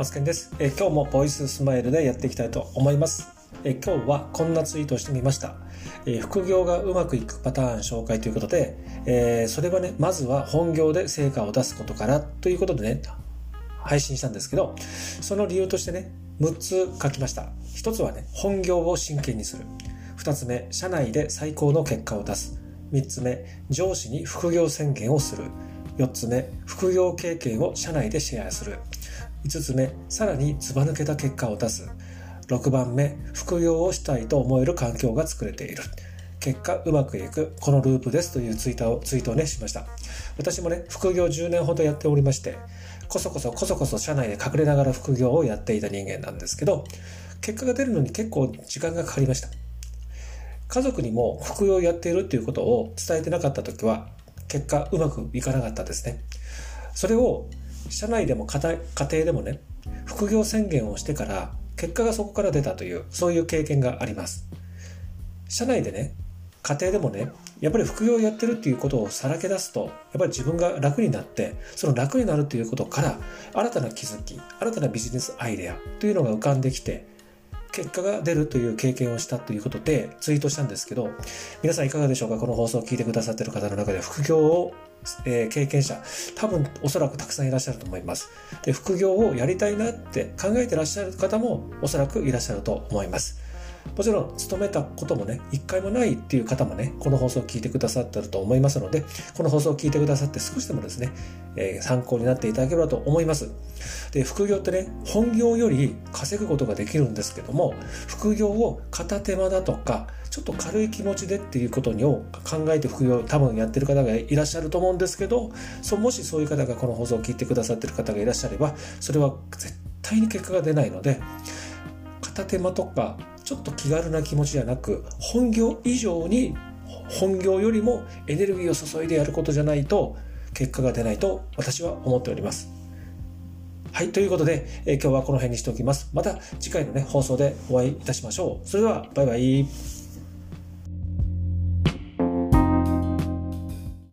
マスケンです、え今日もボイススマイルでやっていきたいと思います。え今日はこんなツイートをしてみました。え副業がうまくいくパターン紹介ということで、え、それはね、まずは本業で成果を出すことからということでね、配信したんですけど、その理由としてね、6つ書きました。1つはね、本業を真剣にする。2つ目、社内で最高の結果を出す。3つ目、上司に副業宣言をする。4つ目、副業経験を社内でシェアする。5つ目、さらにずば抜けた結果を出す。6番目、副業をしたいと思える環境が作れている。結果、うまくいく、このループですというツイートを、ツイートをね、しました。私もね、副業10年ほどやっておりまして、こそこそこそこそ社内で隠れながら副業をやっていた人間なんですけど、結果が出るのに結構時間がかかりました。家族にも副業をやっているっていうことを伝えてなかった時は、結果うまくいかなかったですね。それを社内でも家庭でもね、副業宣言をしてから結果がそこから出たという、そういう経験があります。社内でね、家庭でもね、やっぱり副業をやってるっていうことをさらけ出すと、やっぱり自分が楽になって、その楽になるということから、新たな気づき、新たなビジネスアイデアというのが浮かんできて、結果が出るという経験をしたということでツイートしたんですけど、皆さんいかがでしょうか？この放送を聞いてくださっている方の中で副業をえー、経験者、多分おそらくたくさんいらっしゃると思います。で、副業をやりたいなって考えてらっしゃる方もおそらくいらっしゃると思います。もちろん、勤めたこともね、一回もないっていう方もね、この放送を聞いてくださってると思いますので、この放送を聞いてくださって少しでもですね、えー、参考になっていただければと思います。で、副業ってね、本業より稼ぐことができるんですけども、副業を片手間だとか、ちょっと軽い気持ちでっていうことを考えて副業多分やってる方がいらっしゃると思うんですけど、そもしそういう方がこの放送を聞いてくださってる方がいらっしゃれば、それは絶対に結果が出ないので、片手間とかちょっと気軽な気持ちじゃなく本業以上に本業よりもエネルギーを注いでやることじゃないと結果が出ないと私は思っております。はい。ということで、えー、今日はこの辺にしておきます。また次回のね、放送でお会いいたしましょう。それでは、バイバイ。